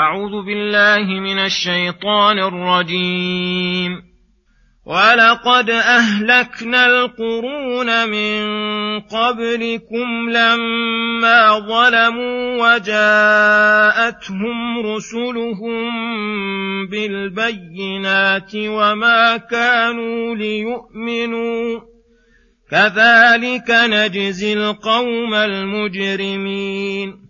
أعوذ بالله من الشيطان الرجيم. ولقد أهلكنا القرون من قبلكم لما ظلموا وجاءتهم رسلهم بالبينات وما كانوا ليؤمنوا. كذلك نجزي القوم المجرمين.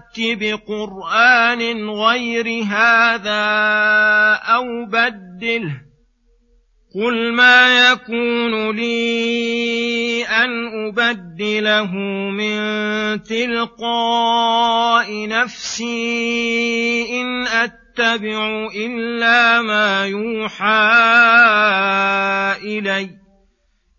نات بقرآن غير هذا أو بدله قل ما يكون لي أن أبدله من تلقاء نفسي إن أتبع إلا ما يوحى إلي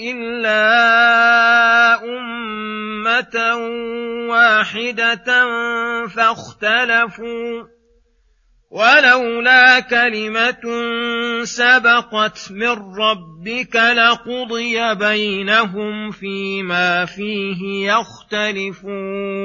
إلا أمة واحدة فاختلفوا ولولا كلمة سبقت من ربك لقضي بينهم فيما فيه يختلفون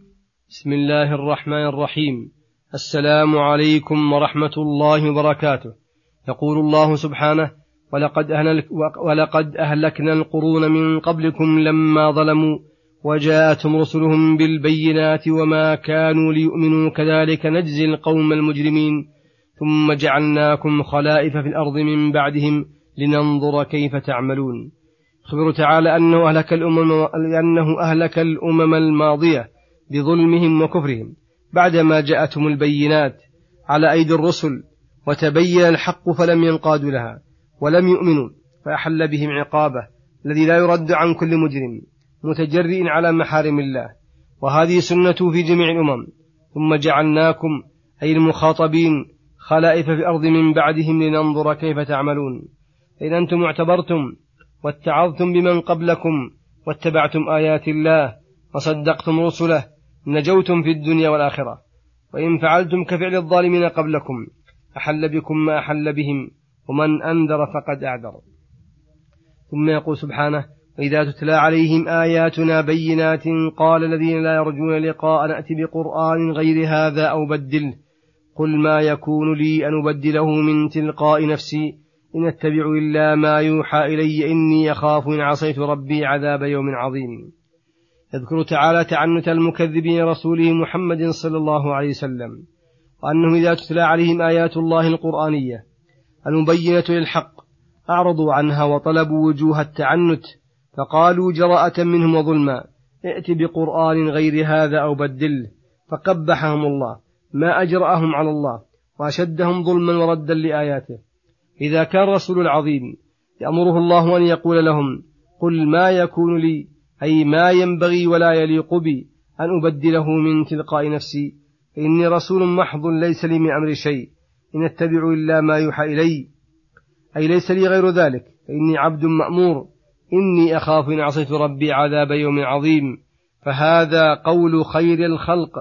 بسم الله الرحمن الرحيم. السلام عليكم ورحمة الله وبركاته. يقول الله سبحانه ولقد, ولقد أهلكنا القرون من قبلكم لما ظلموا وجاءتهم رسلهم بالبينات وما كانوا ليؤمنوا كذلك نجزي القوم المجرمين. ثم جعلناكم خلائف في الأرض من بعدهم لننظر كيف تعملون. خبر تعالى أنه أهلك الأمم لأنه أهلك الأمم الماضية. بظلمهم وكفرهم بعدما جاءتهم البينات على أيدي الرسل وتبين الحق فلم ينقادوا لها ولم يؤمنوا فأحل بهم عقابه الذي لا يرد عن كل مجرم متجرئ على محارم الله وهذه سنته في جميع الأمم ثم جعلناكم أي المخاطبين خلائف في الأرض من بعدهم لننظر كيف تعملون فإن أنتم اعتبرتم واتعظتم بمن قبلكم واتبعتم آيات الله وصدقتم رسله نجوتم في الدنيا والآخرة. وإن فعلتم كفعل الظالمين قبلكم أحل بكم ما أحل بهم ومن أنذر فقد أعذر ثم يقول سبحانه وإذا تتلى عليهم آياتنا بينات قال الذين لا يرجون لقاء نأتي بقرآن غير هذا أو بدله قل ما يكون لي أن أبدله من تلقاء نفسي إن أتبع إلا ما يوحى إلي إني أخاف إن عصيت ربي عذاب يوم عظيم. يذكر تعالى تعنت المكذبين رسوله محمد صلى الله عليه وسلم وأنه إذا تتلى عليهم آيات الله القرآنية المبينة للحق أعرضوا عنها وطلبوا وجوه التعنت فقالوا جراءة منهم وظلما ائت بقرآن غير هذا أو بدله فقبحهم الله ما أجرأهم على الله وأشدهم ظلما وردا لآياته. إذا كان الرسول العظيم يأمره الله أن يقول لهم قل ما يكون لي أي ما ينبغي ولا يليق بي أن أبدله من تلقاء نفسي. فإني رسول محض ليس لي من أمر شيء. إن أتبع إلا ما يوحى إلي. أي ليس لي غير ذلك. فإني عبد مأمور. إني أخاف إن عصيت ربي عذاب يوم عظيم. فهذا قول خير الخلق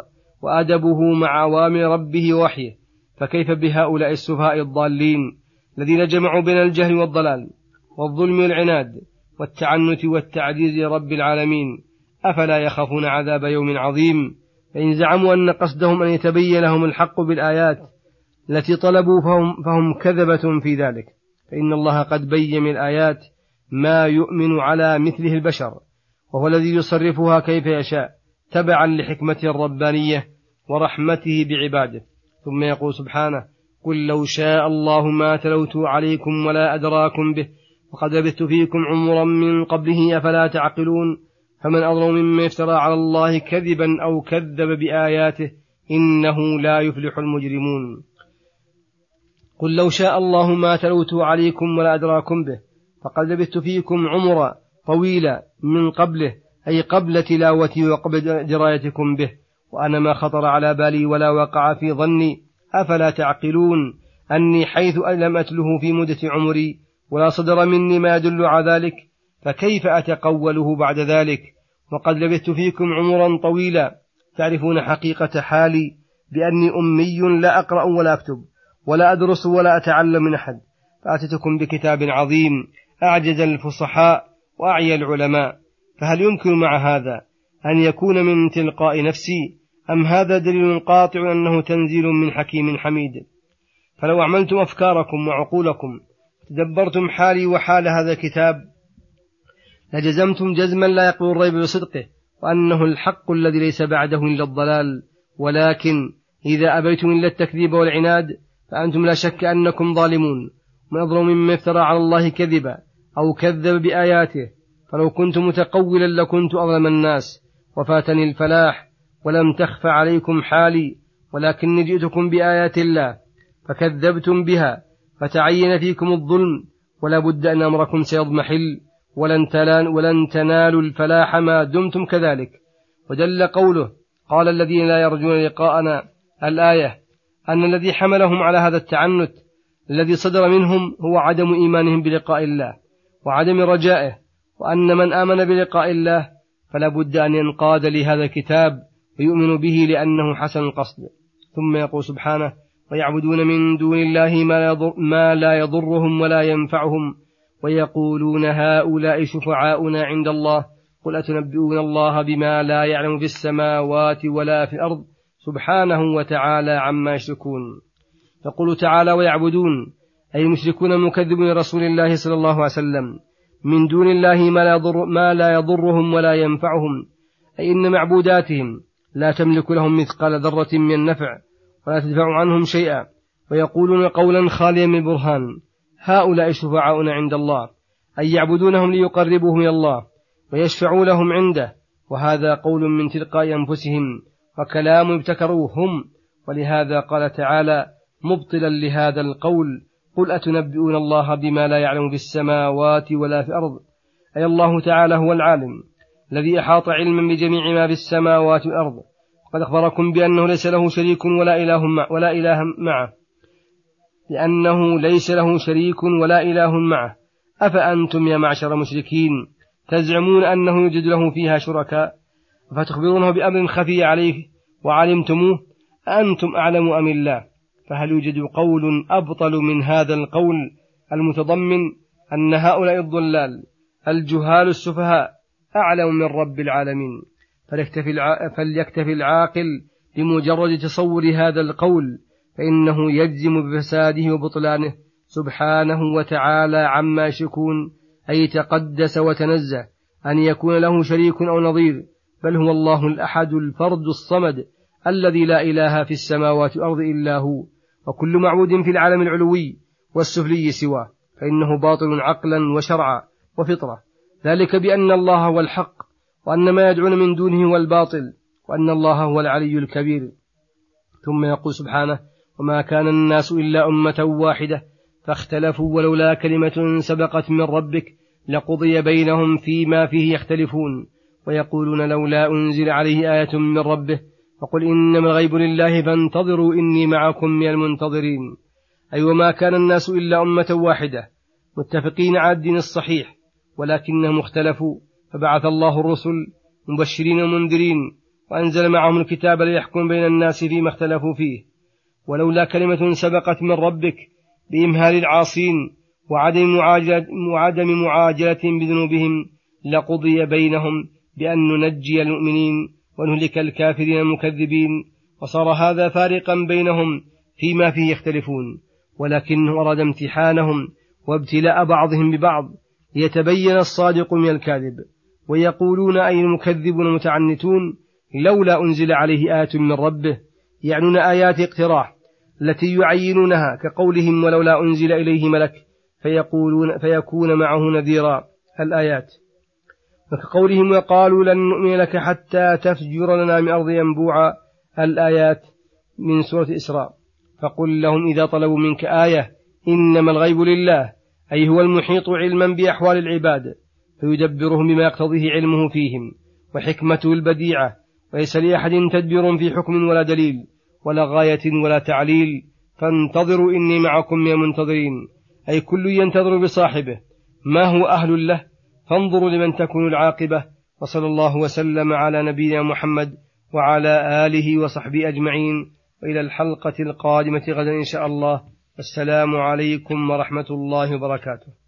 وأدبه مع أوامر ربه ووحيه. فكيف بهؤلاء السفهاء الضالين الذين جمعوا بين الجهل والضلال والظلم والعناد؟ والتعنت والتعجيز لرب العالمين أفلا يخافون عذاب يوم عظيم؟ فإن زعموا أن قصدهم أن يتبين لهم الحق بالآيات التي طلبوا فهم, فهم كذبة في ذلك. فإن الله قد بين من الآيات ما يؤمن على مثله البشر وهو الذي يصرفها كيف يشاء تبعا لحكمته الربانية ورحمته بعباده. ثم يقول سبحانه قل لو شاء الله ما تلوت عليكم ولا أدراكم به وقد لبثت فيكم عمرا من قبله أفلا تعقلون؟ فمن أظلم مما افترى على الله كذبا أو كذب بآياته إنه لا يفلح المجرمون. قل لو شاء الله ما تلوت عليكم ولا أدراكم به فقد لبثت فيكم عمرا طويلا من قبله أي قبل تلاوتي وقبل درايتكم به وأنا ما خطر على بالي ولا وقع في ظني أفلا تعقلون؟ أني حيث لم أتله في مدة عمري ولا صدر مني ما يدل على ذلك فكيف أتقوله بعد ذلك؟ وقد لبثت فيكم عمرا طويلا. تعرفون حقيقة حالي؟ بأني أمي لا أقرأ ولا أكتب ولا أدرس ولا أتعلم من أحد. فأتتكم بكتاب عظيم أعجز الفصحاء وأعيا العلماء. فهل يمكن مع هذا أن يكون من تلقاء نفسي؟ أم هذا دليل قاطع أنه تنزيل من حكيم حميد؟ فلو أعملتم أفكاركم وعقولكم تدبرتم حالي وحال هذا الكتاب. لجزمتم جزما لا يقبل الريب بصدقه وأنه الحق الذي ليس بعده إلا الضلال. ولكن إذا أبيتم إلا التكذيب والعناد فأنتم لا شك أنكم ظالمون. من أظلم مما افترى على الله كذبا أو كذب بآياته فلو كنت متقولا لكنت أظلم الناس. وفاتني الفلاح ولم تخف عليكم حالي ولكني جئتكم بآيات الله فكذبتم بها. فتعين فيكم الظلم ولا بد أن أمركم سيضمحل ولن, تلان ولن تنالوا الفلاح ما دمتم كذلك. ودل قوله قال الذين لا يرجون لقاءنا الآية أن الذي حملهم على هذا التعنت الذي صدر منهم هو عدم إيمانهم بلقاء الله وعدم رجائه وأن من آمن بلقاء الله فلا بد أن ينقاد لهذا الكتاب ويؤمن به لأنه حسن القصد. ثم يقول سبحانه ويعبدون من دون الله ما يضر ما لا يضرهم ولا ينفعهم ويقولون هؤلاء شفعاؤنا عند الله قل أتنبئون الله بما لا يعلم في السماوات ولا في الأرض سبحانه وتعالى عما يشركون يقول تعالى ويعبدون أي المشركون المكذبون لرسول الله صلى الله عليه وسلم من دون الله ما لا, يضر ما لا يضرهم ولا ينفعهم أي إن معبوداتهم لا تملك لهم مثقال ذرة من النفع ولا تدفع عنهم شيئا. ويقولون قولا خاليا من برهان هؤلاء شفعاؤنا عند الله أي يعبدونهم ليقربوهم إلى الله ويشفعوا لهم عنده وهذا قول من تلقاء أنفسهم وكلام ابتكروه هم ولهذا قال تعالى مبطلا لهذا القول قل أتنبئون الله بما لا يعلم في السماوات ولا في الأرض؟ أي الله تعالى هو العالم الذي أحاط علما بجميع ما في السماوات والأرض وقد أخبركم بأنه ليس له شريك ولا إله مع ولا إله معه. لأنه ليس له شريك ولا إله معه. أفأنتم يا معشر المشركين تزعمون أنه يوجد له فيها شركاء؟ فتخبرونه بأمر خفي عليه وعلمتموه؟ أنتم أعلم أم الله؟ فهل يوجد قول أبطل من هذا القول المتضمن أن هؤلاء الضلال الجهال السفهاء أعلم من رب العالمين؟ فليكتفي, فليكتفي العاقل بمجرد تصور هذا القول فإنه يجزم بفساده وبطلانه سبحانه وتعالى عما يشركون أي تقدس وتنزه أن يكون له شريك أو نظير بل هو الله الأحد الفرد الصمد الذي لا إله في السماوات والأرض إلا هو وكل معبود في العالم العلوي والسفلي سواه فإنه باطل عقلا وشرعا وفطرة. ذلك بأن الله هو الحق وأن ما يدعون من دونه هو الباطل وأن الله هو العلي الكبير. ثم يقول سبحانه وما كان الناس إلا أمة واحدة فاختلفوا ولولا كلمة سبقت من ربك لقضي بينهم فيما فيه يختلفون. ويقولون لولا أنزل عليه آية من ربه فقل إنما الغيب لله فانتظروا إني معكم من المنتظرين. أي وما كان الناس إلا أمة واحدة متفقين على الدين الصحيح ولكنهم اختلفوا. فبعث الله الرسل مبشرين ومنذرين وأنزل معهم الكتاب ليحكم بين الناس فيما اختلفوا فيه. ولولا كلمة سبقت من ربك بإمهال العاصين وعدم معاجلة, وعدم معاجلة بذنوبهم لقضي بينهم بأن ننجي المؤمنين ونهلك الكافرين المكذبين. وصار هذا فارقا بينهم فيما فيه يختلفون. ولكنه أراد امتحانهم وابتلاء بعضهم ببعض ليتبين الصادق من الكاذب. ويقولون أي المكذبون المتعنتون لولا أنزل عليه آية من ربه يعنون آيات اقتراح التي يعينونها كقولهم ولولا أنزل إليه ملك فيقولون فيكون معه نذيرا. الآيات. وكقولهم وقالوا لن نؤمن لك حتى تفجر لنا من أرض ينبوعا الآيات من سورة إسراء. فقل لهم إذا طلبوا منك آية إنما الغيب لله أي هو المحيط علما بأحوال العباد. فيدبرهم بما يقتضيه علمه فيهم وحكمته البديعة وليس لأحد تدبير في حكم ولا دليل ولا غاية ولا تعليل فانتظروا إني معكم من المنتظرين أي كل ينتظر بصاحبه ما هو أهل له؟ فانظروا لمن تكون العاقبة وصلى الله وسلم على نبينا محمد وعلى آله وصحبه أجمعين. وإلى الحلقة القادمة غدا إن شاء الله. السلام عليكم ورحمة الله وبركاته.